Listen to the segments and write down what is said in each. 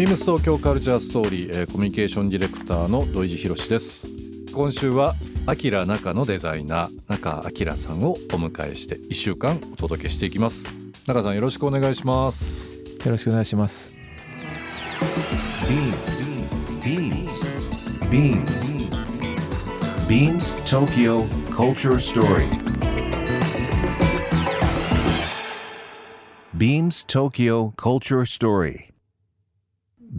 ビームス東京カルチャーストーリー、えーコミュニケーションディレクターの土井地博です今週はアキラ中のデザイナー中明さんをお迎えして1週間お届けしていきます中さんよろしくお願いしますよろしくお願いします。Beams. Beams. Beams. Beams Tokyo Culture Story. Beams Tokyo Culture Story.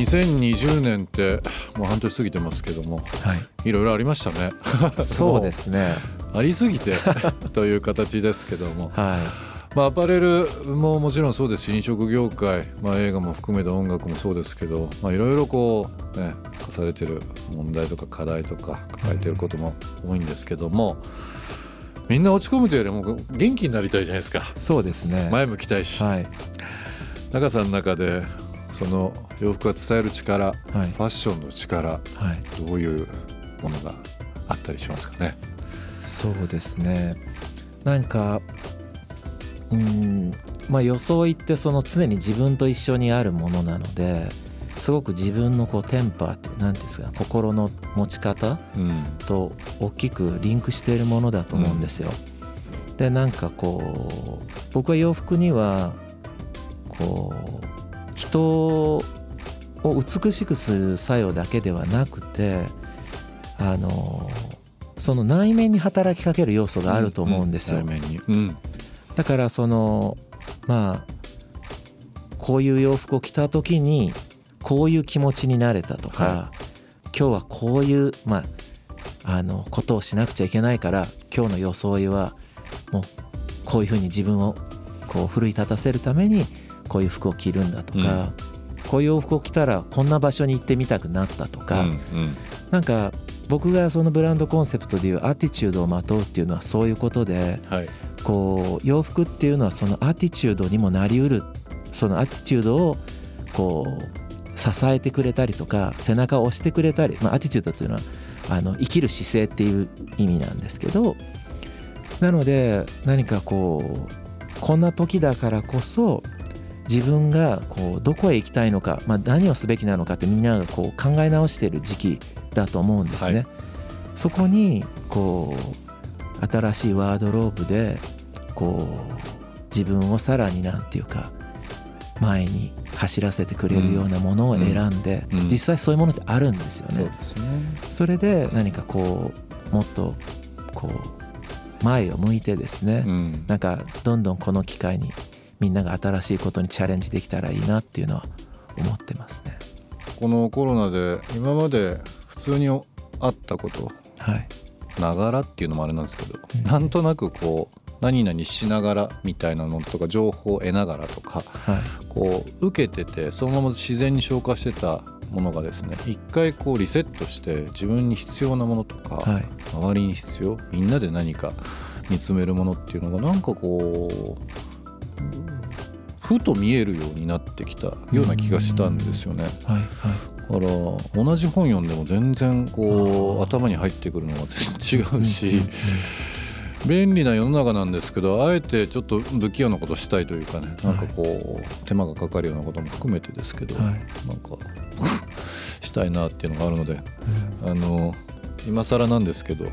2020年ってもう半年過ぎてますけどもはい。いろいろありましたねそうですね。ありすぎてという形ですけども、はまあ、アパレルももちろんそうですし飲食業界、まあ、映画も含めて音楽もそうですけどまあいろいろこうね課されてる問題とか課題とか抱えてることも多いんですけども、みんな落ち込むというよりも元気になりたいじゃないですかい。そうですね。前向きたいし、はい。中さんの中でその洋服が伝える力、はいファッションの力はい。どういうものがあったりしますかね？そうですね。なんか、うーん、まあ装いってその常に自分と一緒にあるものなので、すごく自分のこうテンパーってなんていうんですか、心の持ち方うんと大きくリンクしているものだと思うんですよ。でなんかこう僕は洋服にはこう人を美しくする作用だけではなくてあのその内面に働きかける要素があると思うんですよ。だからそのまあこういう洋服を着た時にこういう気持ちになれたとか、は今日はこういうまああのことをしなくちゃいけないから今日の装いはもうこういうふうに自分をこう奮い立たせるためにこういう服を着るんだとか、こういう洋服を着たらこんな場所に行ってみたくなったとか、うんうん。なんか僕がそのブランドコンセプトでいうアティチュードをまとうっていうのはそういうことではい。こう洋服っていうのはそのアティチュードにもなりうるそのアティチュードをこう支えてくれたりとか背中を押してくれたり、まあ、アティチュードっていうのはあの生きる姿勢っていう意味なんですけどなので何かこうこんな時だからこそ自分がこうどこへ行きたいのか、まあ、何をすべきなのかってみんながこう考え直している時期だと思うんですね。はいそこにこう新しいワードローブでこう自分をさらになんていうか前に走らせてくれるようなものを選んで、実際そういうものってあるんですよね。それで何かこうもっとこう前を向いてですね、うんなんかどんどんこの機会にみんなが新しいことにチャレンジできたらいいなっていうのは思ってますね。このコロナで今まで普通にあったこと。はい、ながらっていうのもあれなんですけど、なんとなくこう何々しながらみたいなのとか情報を得ながらとかはい、こう受けててそのまま自然に消化してたものがですね一回こうリセットして自分に必要なものとか、はい。周りに必要みんなで何か見つめるものっていうのがなんかこううんふと見えるようになってきたような気がしたんですよね。はい、はい。だから同じ本読んでも全然こう頭に入ってくるのが全然違うし便利な世の中なんですけどあえてちょっと不器用なことしたいというかねなんかこう手間がかかるようなことも含めてですけどはいなんか したいなっていうのがあるのであの今更なんですけど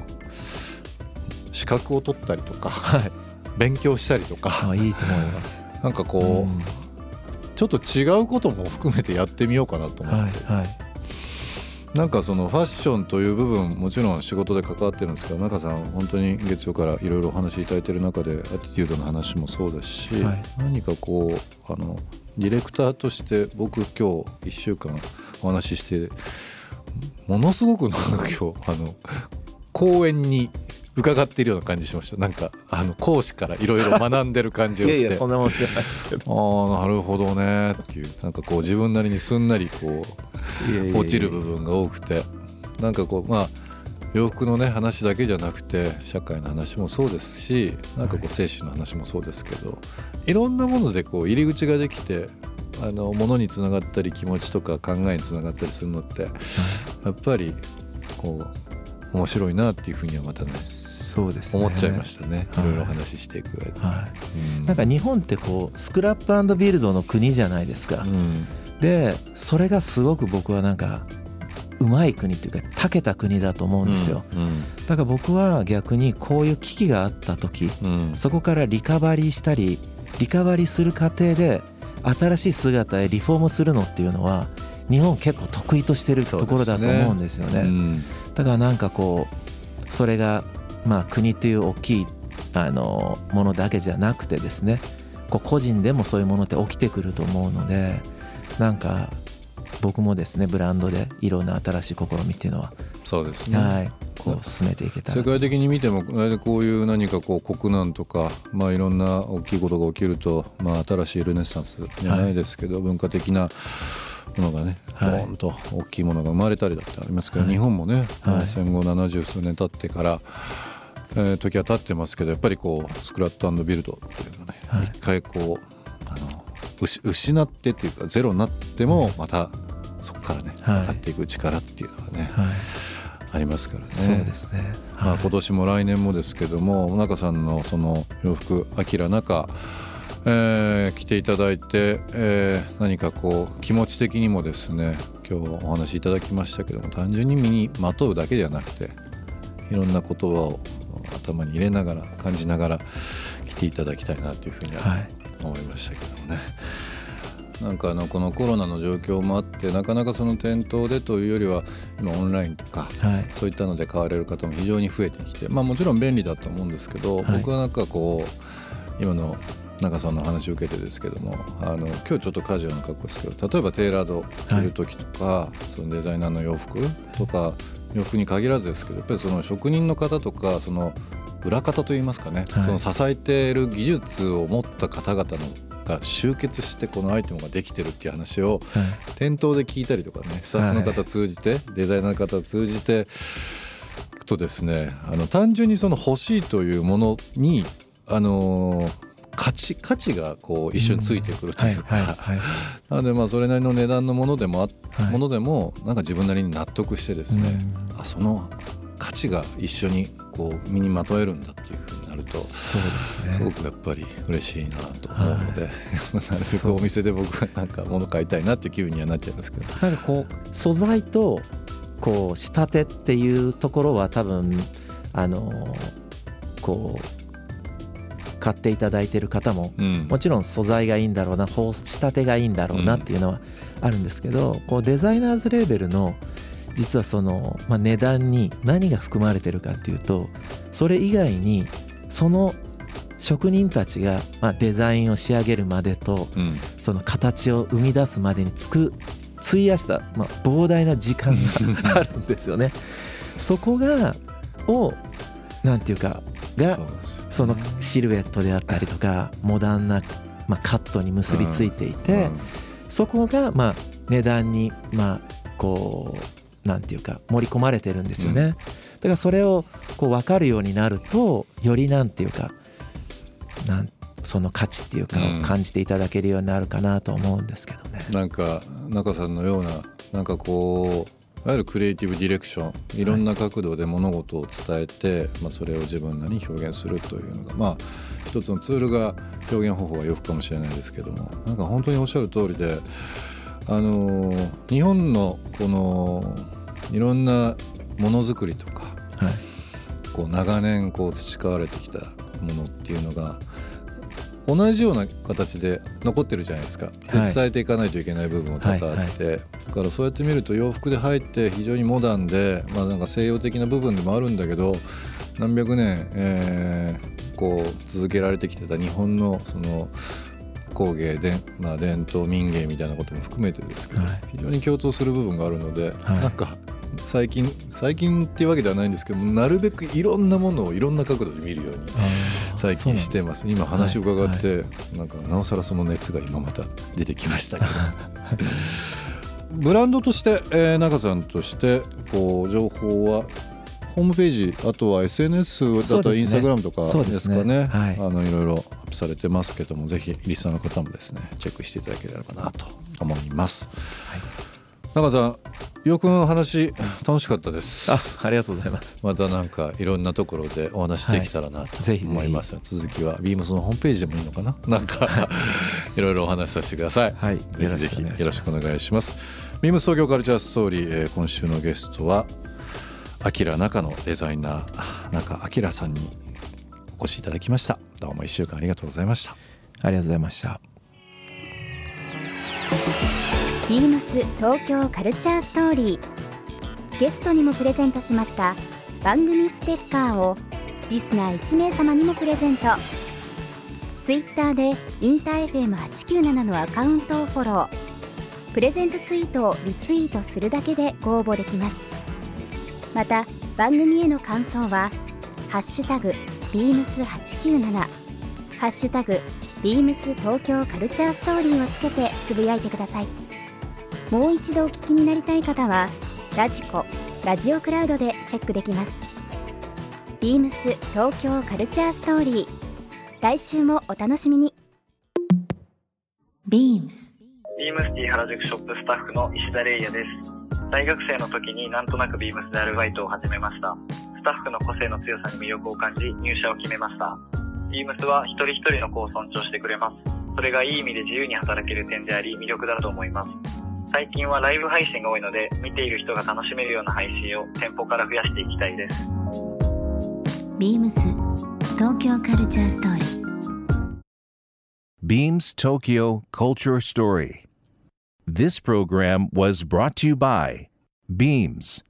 資格を取ったりとかはい、勉強したりとかあいいと思います。なんかこうんうちょっと違うことも含めてやってみようかなと思って。はい、はい。なんかそのファッションという部分もちろん仕事で関わってるんですけど中さん本当に月曜からいろいろお話しいただいてる中でアティテュードの話もそうですし、はい何かこうあのディレクターとして僕今日1週間お話ししてものすごくなんか今日あの講演に伺っているような感じしました。なんかあの講師からいろいろ学んでる感じをして。んなもんじゃないですけど。ああなるほどねっていう。なんかこう自分なりにすんなりこういやいやいや。落ちる部分が多くて。なんかこうまあ洋服のね話だけじゃなくて社会の話もそうですしなんかこう精神の話もそうですけどいろんなものでこう入り口ができてあの物につながったり気持ちとか考えにつながったりするのってやっぱりこう面白いなっていうふうにはまたねそうですね。思っちゃいましたね。いはい。ろいろ話していく上で。はい。うん。なんか日本ってこうスクラップビルドの国じゃないですか、うん。でそれがすごく僕はなんかうまい国っていうか長けた国だと思うんですよ、うんだから僕は逆にこういう危機があった時うん。そこからリカバリーしたりリカバリーする過程で新しい姿へリフォームするのっていうのは日本結構得意としてるところだと思うんですよね。うん。だからなんかこうそれがまあ国という大きいあのものだけじゃなくてですねこう個人でもそういうものって起きてくると思うのでなんか僕もですねブランドでいろんな新しい試みっていうのは、そうですね。はいこう進めていけたら世界的に見てもこういう何かこう国難とか、まあ、いろんな大きいことが起きると、まあ、新しいルネッサンスじゃないですけど、文化的なものがねボはい。ーンと大きいものが生まれたりだってありますけど、はい。日本もね、はい。戦後70数年経ってから、えー時は経ってますけどやっぱりこうスクラットビルドっていうかね、はい。一回こうあの失失ってっていうかゼロになってもまたそこからねはい。上がっていく力っていうのがね、はい。ありますからね。そうですね。まあ、はい。今年も来年もですけども中さんのその洋服あきら中、えー来ていただいて、えー何かこう気持ち的にもですね今日お話しいただきましたけども単純に身にまとうだけではなくていろんな言葉を頭に入れながら感じながら来ていただきたいなというふうにははい。思いましたけどもね。なんかあのこのコロナの状況もあってなかなかその店頭でというよりは今オンラインとかはい。そういったので買われる方も非常に増えてきて、まあ、もちろん便利だと思うんですけど、はい。僕はなんかこう今の中さんの話を受けてですけどもあの今日ちょっとカジュアルな格好ですけど例えばテーラード着る時とか、そのデザイナーの洋服とか洋服に限らずですけどやっぱりその職人の方とかその裏方といいますかね、はい。その支えている技術を持った方々のが集結してこのアイテムができてるっていう話をはい。店頭で聞いたりとかねスタッフの方通じて、デザイナーの方を通じてとですねあの単純にその欲しいというものにあのー価値価値がこう一瞬ついてくるとはいいうか、はいはいなのでまあそれなりの値段のものでもあ、はい。ものでもなんか自分なりに納得してですね、あその価値が一緒にこう身にまとえるんだっていうふうになるとそうですね。すごくやっぱり嬉しいなと思うので、なるべくお店で僕はなんか物買いたいなっていう気分にはなっちゃいますけど。なんかこう素材とこう仕立てっていうところは多分あのこう買っていただいてる方もうん。もちろん素材がいいんだろうな仕立てがいいんだろうなっていうのはあるんですけど、こうデザイナーズレーベルの実はその、まあ、値段に何が含まれてるかっていうとそれ以外にその職人たちが、まあ、デザインを仕上げるまでとうん。その形を生み出すまでにつく費やした、まあ、膨大な時間が あるんですよね。そこがをなんていうかがそのシルエットであったりとかモダンな、まあ、カットに結びついていて、そこがまあ値段にまあこうなんていうか盛り込まれてるんですよね。うん。だからそれをこう分かるようになるとよりなんていうかなんその価値っていうかうん。を感じていただけるようになるかなと思うんですけどね。なんか中さんのようななんかこういわゆるクリエイティブディレクションい。ろんな角度で物事を伝えて、まあ、それを自分なりに表現するというのがまあ一つのツールが表現方法が洋服かもしれないですけどもなんか本当におっしゃる通りであのー日本のこのいろんなものづくりとかはい。こう長年こう培われてきたものっていうのが同じような形で残ってるじゃないですか。ではい。伝えていかないといけない部分も多々あって、だからそうやって見ると洋服で入って非常にモダンで、まあ、なんか西洋的な部分でもあるんだけど何百年、えーこう続けられてきてた日本のその工芸で、まあ、伝統民芸みたいなことも含めてですけど、はい。非常に共通する部分があるので、はい。なんか最近最近っていうわけではないんですけどもなるべくいろんなものをいろんな角度で見るように最近してます。今話を伺って、なんかなおさらその熱が今また出てきましたけど。ブランドとして、えー中さんとしてこう情報はホームページあとは SNS だとインスタグラムとかでですかね。はい。あのいろいろアップされてますけどもぜひリスナーの方もですねチェックしていただければなと思います、中さんよくの話楽しかったです。あありがとうございます。またなんかいろんなところでお話できたらなと思います、続きはビームスのホームページでもいいのかな？なんか いろいろお話しさせてください、はい。ぜひぜひよろしくお願いします。ビームス東京カルチャーストーリー、えー今週のゲストはアキラ中のデザイナー中アキラさんにお越しいただきました。どうも一週間ありがとうございました。ありがとうございましたビームス東京カルチャーストーリー。ゲストにもプレゼントしました。番組ステッカーをリスナー1名様にもプレゼント。ツイッターでインター FM897 のアカウントをフォロー。プレゼントツイートをリツイートするだけでご応募できます。また番組への感想は「ハッシュタグビームス897」「ハッシュタグビームス東京カルチャーストーリーをつけてつぶやいてください。もう一度お聞きになりたい方はラジコラジオクラウドでチェックできますビームス東京カルチャーストーリー来週もお楽しみに beams ビームスティ原宿ショップスタッフの石田玲也です。大学生の時になんとなくビームスでアルバイトを始めました。スタッフの個性の強さに魅力を感じ入社を決めました。ビームスは一人一人の子を尊重してくれます。それがいい意味で自由に働ける点であり魅力だと思います。最近はライブ配信が多いので見ている人が楽しめるような配信を店舗から増やしていきたいです。ビームス東京カルチャーストーリー。ビームス東京カルチャーストーリー This program was brought to you by Beams.